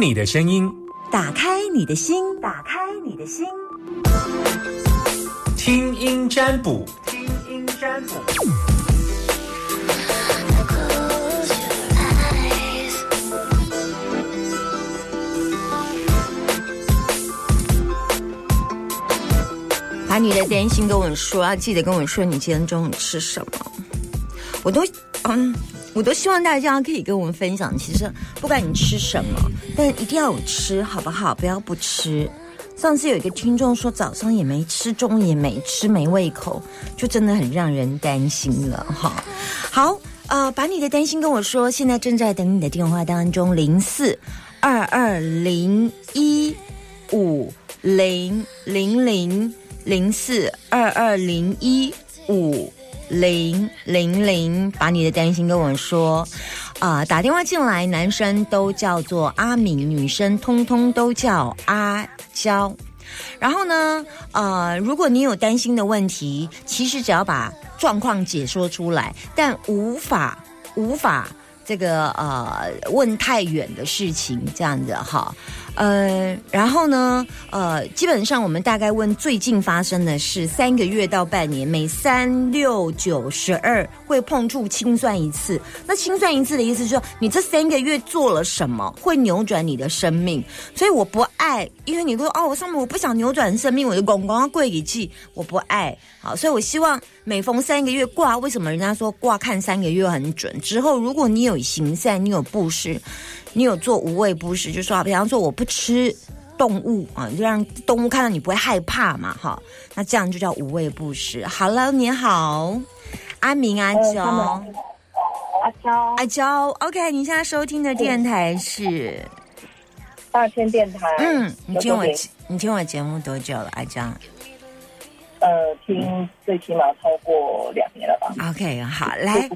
你的声音，打开你的心，打开你的心，听音占卜，听音占卜。把你的担心跟我说，要记得跟我说你今天中午吃什么。我都嗯，我都希望大家可以跟我们分享。其实不管你吃什么，但一定要有吃，好不好？不要不吃。上次有一个听众说早上也没吃，中午也没吃，没胃口，就真的很让人担心了哈。好，呃，把你的担心跟我说，现在正在等你的电话当中，零四二二零一五零零零。零四二二零一五零零零，把你的担心跟我说啊！打电话进来，男生都叫做阿敏，女生通通都叫阿娇。然后呢，呃，如果你有担心的问题，其实只要把状况解说出来，但无法无法这个呃问太远的事情，这样子哈。呃，然后呢，呃，基本上我们大概问最近发生的事，三个月到半年，每三六九十二会碰触清算一次。那清算一次的意思是说，你这三个月做了什么，会扭转你的生命。所以我不爱，因为你说哦，我上面我不想扭转生命，我就咣咣跪给记，我不爱。好，所以我希望每逢三个月挂，为什么人家说挂看三个月很准？之后如果你有行善，你有布施。你有做无畏布施，就说比方说我不吃动物啊，就让动物看到你不会害怕嘛，哈，那这样就叫无畏不食。好了，你好，阿明阿娇，阿娇，阿娇，OK，你现在收听的电台是大千电台。嗯，你听我你听我节目多久了，阿娇？呃，听最起码超过两年了吧。OK，好，来，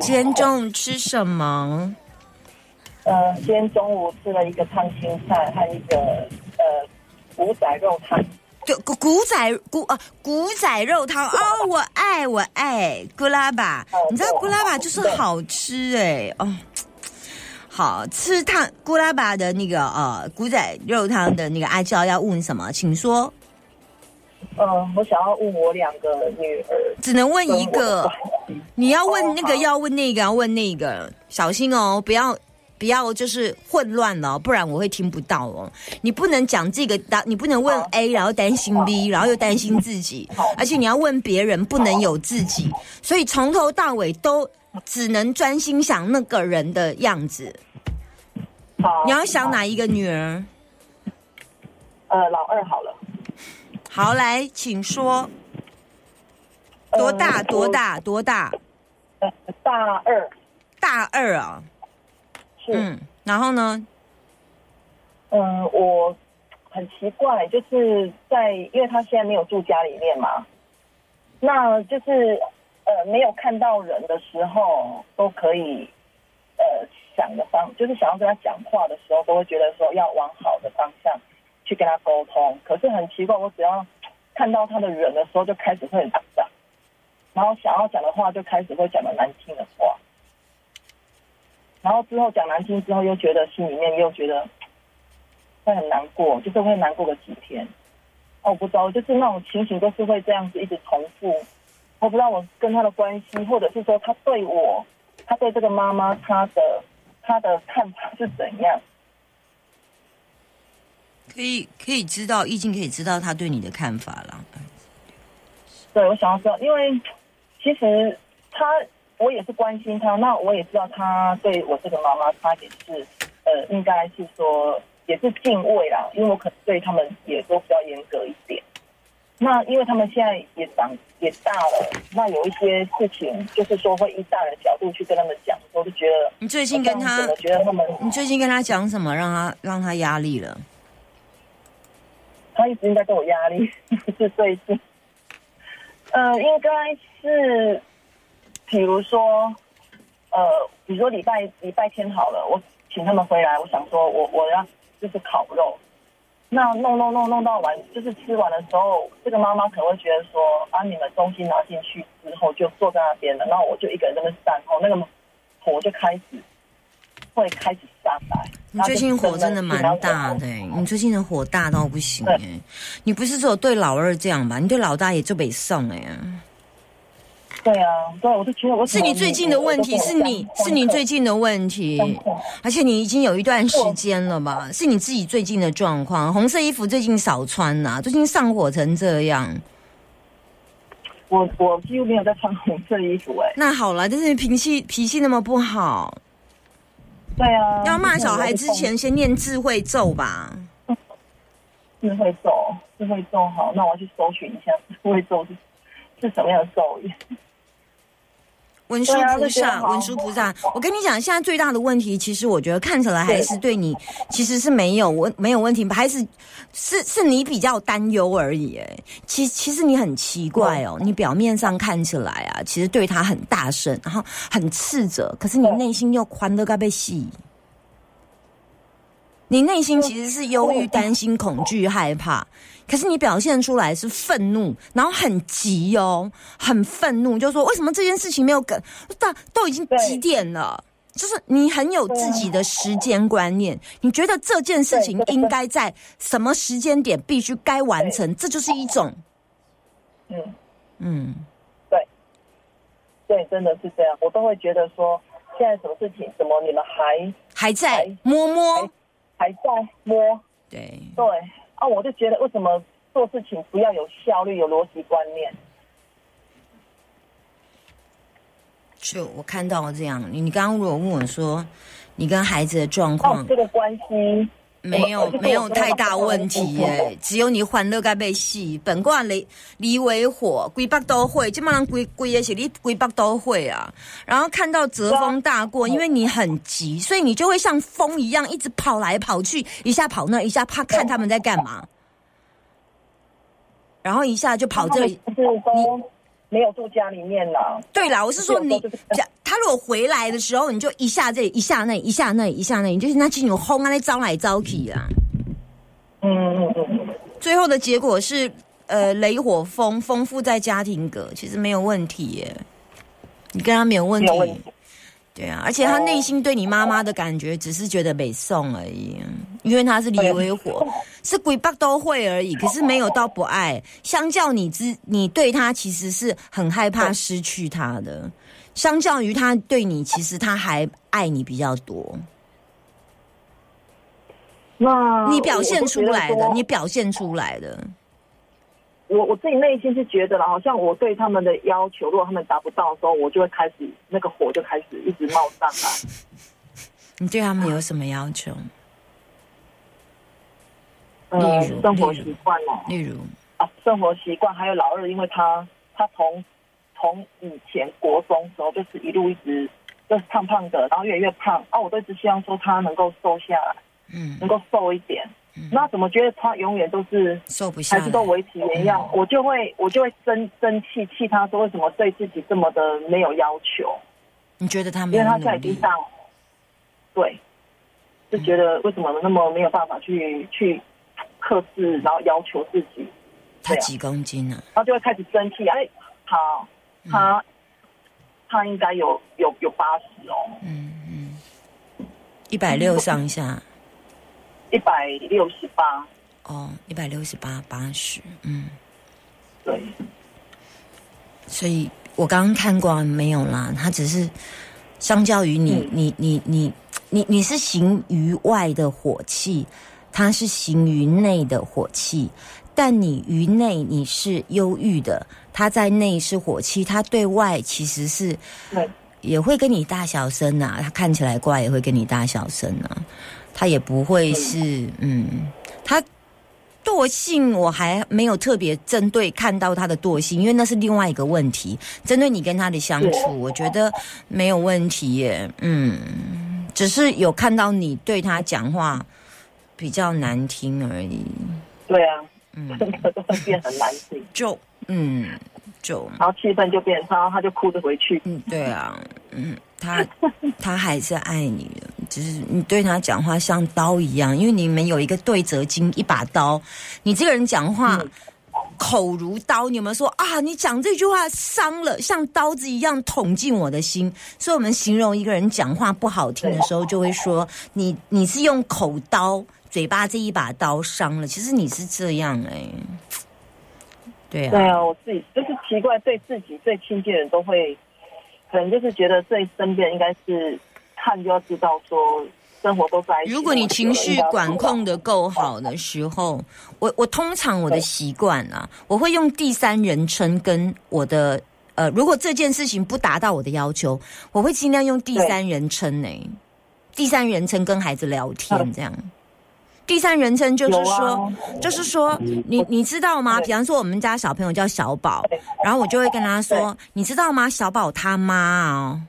今天中午吃什么？呃，今天中午吃了一个烫青菜和一个呃古仔肉汤。就古古仔古啊古仔肉汤哦，我爱我爱古拉巴，你知道古拉巴就是好吃哎哦，好吃烫古拉巴的那个呃古仔肉汤的那个阿娇要问什么，请说。嗯，我想要问我两个女儿，只能问一个，你要问那个要问那个要问那个，小心哦，不要。不要就是混乱了，不然我会听不到哦。你不能讲这个，担你不能问 A，然后担心 B，然后又担心自己，而且你要问别人，不能有自己。所以从头到尾都只能专心想那个人的样子。好，你要想哪一个女儿？呃，老二好了。好，来，请说。多大？多大？多大？大二。大二啊。嗯，然后呢？嗯，我很奇怪，就是在因为他现在没有住家里面嘛，那就是呃没有看到人的时候，都可以呃想的方，就是想要跟他讲话的时候，都会觉得说要往好的方向去跟他沟通。可是很奇怪，我只要看到他的人的时候，就开始会很脏，然后想要讲的话，就开始会讲的难听的话。然后之后讲难听之后，又觉得心里面又觉得会很难过，就是会难过个几天。哦，我不知道，就是那种情形都是会这样子一直重复。我不知道我跟他的关系，或者是说他对我，他对这个妈妈，他的他的看法是怎样？可以可以知道，易经可以知道他对你的看法了。对，我想要知道，因为其实他。我也是关心他，那我也知道他对我这个妈妈，他也是，呃，应该是说也是敬畏啦，因为我可能对他们也都比较严格一点。那因为他们现在也长也大了，那有一些事情就是说会以大人角度去跟他们讲，我就觉得你最近跟他，我觉得他们，你最近跟他讲什么，让他让他压力了？他一直应该都有压力，是最近，呃，应该是。比如说，呃，比如说礼拜礼拜天好了，我请他们回来，我想说我我要就是烤肉，那弄弄弄弄到完，就是吃完的时候，这个妈妈可能会觉得说啊，你们东西拿进去之后就坐在那边了，然后我就一个人在那站，后那个火就开始会开始上来，你最近火真的蛮大的、欸，你最近的火大到不行哎、你不是只有对老二这样吧？你对老大也就北送哎、对啊，对，我就觉得我是你最近的问题，是你是你最近的问题，而且你已经有一段时间了吧？是你自己最近的状况，红色衣服最近少穿呐、最近上火成这样。我我几乎没有在穿红色衣服哎、那好了，但是脾气脾气那么不好，对啊，要骂小孩之前先念智慧咒吧。智慧咒，智慧咒好，那我去搜寻一下智慧咒是是什么样的咒语。文殊菩萨，文殊菩萨，我跟你讲，现在最大的问题，其实我觉得看起来还是对你，其实是没有问没有问题，还是是是你比较担忧而已。哎，其其实你很奇怪哦，你表面上看起来啊，其实对他很大声，然后很斥责，可是你内心又宽的该被戏。你内心其实是忧郁、担心、恐惧、害怕，可是你表现出来是愤怒，然后很急哦，很愤怒，就说为什么这件事情没有梗？但都已经几点了？就是你很有自己的时间观念，你觉得这件事情对对对应该在什么时间点必须该完成，这就是一种嗯，嗯，对，真的是这样，我都会觉得说，现在什么事情，怎么你们还还在还摸摸，还在摸？对，对啊，我就觉得为什么做事情不要有效率、有逻辑观念？就我看到这样，你你刚刚如果问我说，你跟孩子的状哦况，这个关系没有没有太大问题耶、我只有你欢乐该被戏，本卦离离为火，规北都会，基本上规规也是你规北都会啊。然后看到泽风大过，因为你很急，所以你就会像风一样一直跑来跑去，一下跑那，一下怕看他们在干嘛，然后一下就跑这里。他们是都没有住家里面了。对啦，我是说你就是，假他如果回来的时候，你就一下这里，一下那里，一下那里，一下那你，就是那金牛轰啊，那招来招去啊。嗯嗯嗯嗯，最后的结果是，呃，雷火风丰富在家庭格，其实没有问题耶。你跟他没有问题。对啊，而且他内心对你妈妈的感觉只是觉得北宋而已，因为他是离为火，是鬼爸都会而已，可是没有到不爱。相较你之，你对他其实是很害怕失去他的，相较于他对你，其实他还爱你比较多。那你表现出来的，你表现出来的，我我自己内心是觉得了，好像我对他们的要求，如果他们达不到的时候，我就会开始那个火就开始一直冒上来。你对他们有什么要求？呃例如，生活习惯哦，例如，啊，生活习惯，还有老二，因为他他从从以前国中时候就是一路一直就是胖胖的，然后越来越胖啊，我都一直希望说他能够瘦下来，嗯，能够瘦一点。那怎么觉得他永远都是瘦不下来还是，都维持原样？我就会我就会生生气，气他说为什么对自己这么的没有要求？你觉得他没有因为他？现在已经上，对，就觉得为什么那么没有办法去去克制，然后要求自己，啊。他几公斤呢、然后就会开始生气。哎，他他他应该有有有八十哦，嗯嗯，一百六上下一百六十八，哦，一百六十八八十，嗯，对，所以我刚刚看过没有啦？他只是相较于你，嗯你你你你你是行于外的火气，他是行于内的火气。但你于内你是忧郁的，他在内是火气，他对外其实是，也会跟你大小声啊，他看起来怪也会跟你大小声啊，他也不会是嗯，他惰性我还没有特别针对看到他的惰性，因为那是另外一个问题。针对你跟他的相处，我觉得没有问题耶，嗯，只是有看到你对他讲话比较难听而已，对啊，嗯，真的都会变很难听，就嗯就。然后气氛就变差，他就哭着回去。嗯，对啊，嗯，他他还是爱你的，只是你对他讲话像刀一样，因为你们有一个对折经，一把刀，你这个人讲话。口如刀，你有没有说啊？你讲这句话伤了，像刀子一样捅进我的心。所以，我们形容一个人讲话不好听的时候，就会说你你是用口刀，嘴巴这一把刀伤了。其实你是这样哎，对啊，对啊，我自己就是奇怪，对自己最亲近的人都会，可能就是觉得最身边应该是看就要知道说。生活都在一起。如果你情绪管控的够好的时候，我我通常我的习惯啊，我会用第三人称跟我的呃，如果这件事情不达到我的要求，我会尽量用第三人称呢。第三人称跟孩子聊天这样。第三人称就是说，就是说，你你知道吗？比方说，我们家小朋友叫小宝，然后我就会跟他说，你知道吗？小宝他妈哦。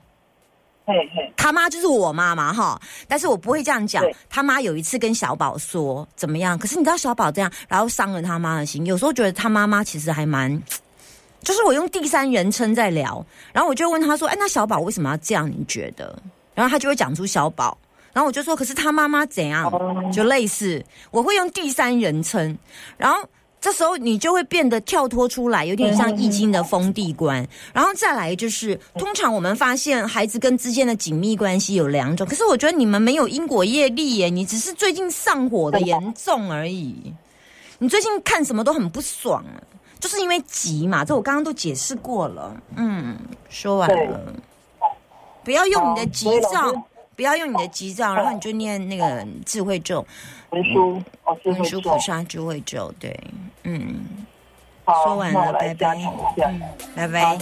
他妈就是我妈妈哈，但是我不会这样讲。他妈有一次跟小宝说怎么样，可是你知道小宝这样，然后伤了他妈的心。有时候觉得他妈妈其实还蛮，就是我用第三人称在聊，然后我就问他说：“哎，那小宝为什么要这样？你觉得？”然后他就会讲出小宝，然后我就说：“可是他妈妈怎样？”就类似，我会用第三人称，然后。这时候你就会变得跳脱出来，有点像《易经》的封地观。然后再来就是，通常我们发现孩子跟之间的紧密关系有两种，可是我觉得你们没有因果业力耶，你只是最近上火的严重而已。你最近看什么都很不爽，就是因为急嘛。这我刚刚都解释过了，嗯，说完了，不要用你的急躁。不要用你的急躁，然后你就念那个智慧咒，文殊哦，文殊菩萨智慧咒，对，嗯，说完了，拜拜，嗯，拜拜。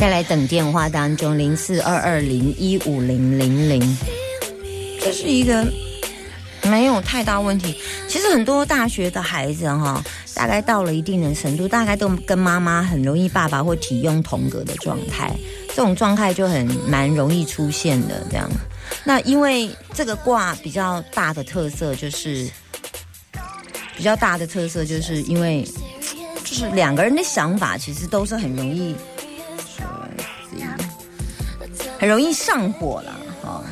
再来等电话当中，零四二二零一五零零零，这是一个没有太大问题。其实很多大学的孩子哈，大概到了一定的程度，大概都跟妈妈很容易爸爸或体用同格的状态，这种状态就很蛮容易出现的。这样，那因为这个卦比较大的特色就是比较大的特色，就是因为就是两个人的想法其实都是很容易。很容易上火了，哈，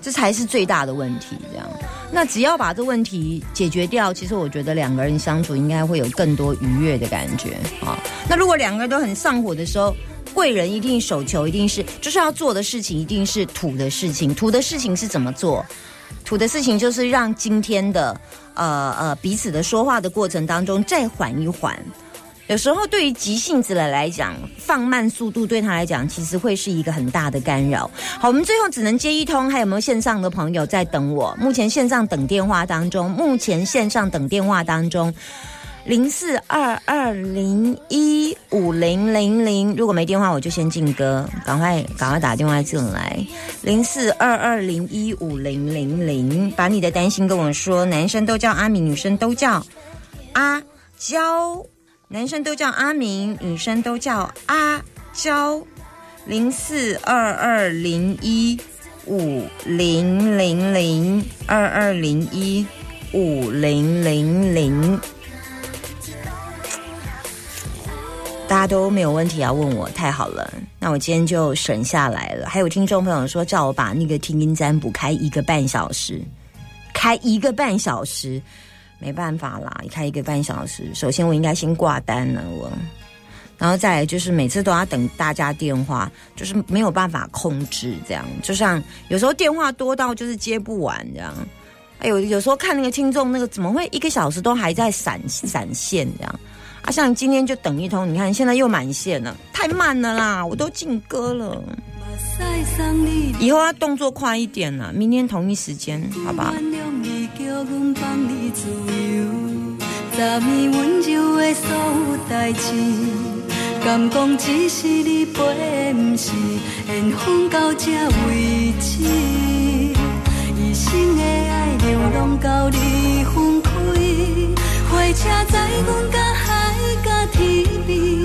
这才是最大的问题。这样，那只要把这问题解决掉，其实我觉得两个人相处应该会有更多愉悦的感觉啊。那如果两个人都很上火的时候，贵人一定手求，一定是就是要做的事情，一定是土的事情。土的事情是怎么做？土的事情就是让今天的呃呃彼此的说话的过程当中再缓一缓。有时候对于急性子的来讲，放慢速度对他来讲，其实会是一个很大的干扰。好，我们最后只能接一通，还有没有线上的朋友在等我？目前线上等电话当中，目前线上等电话当中，零四二二零一五零零零。如果没电话，我就先进歌，赶快赶快打电话进来，零四二二零一五零零零，把你的担心跟我说。男生都叫阿米，女生都叫阿娇。男生都叫阿明，女生都叫阿娇。零四二二零一五零零零二二零一五零零零，大家都没有问题要问我，太好了，那我今天就省下来了。还有听众朋友说叫我把那个听音占卜开一个半小时，开一个半小时。没办法啦，一开一个半小时。首先我应该先挂单了，我，然后再来就是每次都要等大家电话，就是没有办法控制这样。就像有时候电话多到就是接不完这样，哎有有时候看那个听众那个怎么会一个小时都还在闪闪现这样啊？像今天就等一通，你看现在又满线了，太慢了啦，我都进歌了。以后要动作快一点了，明天同一时间，好吧？放你自由十年温柔的所有代志，敢讲只是你陪，不是缘分到这为止。一生的爱流浪到你分开，火车载阮到海角天边，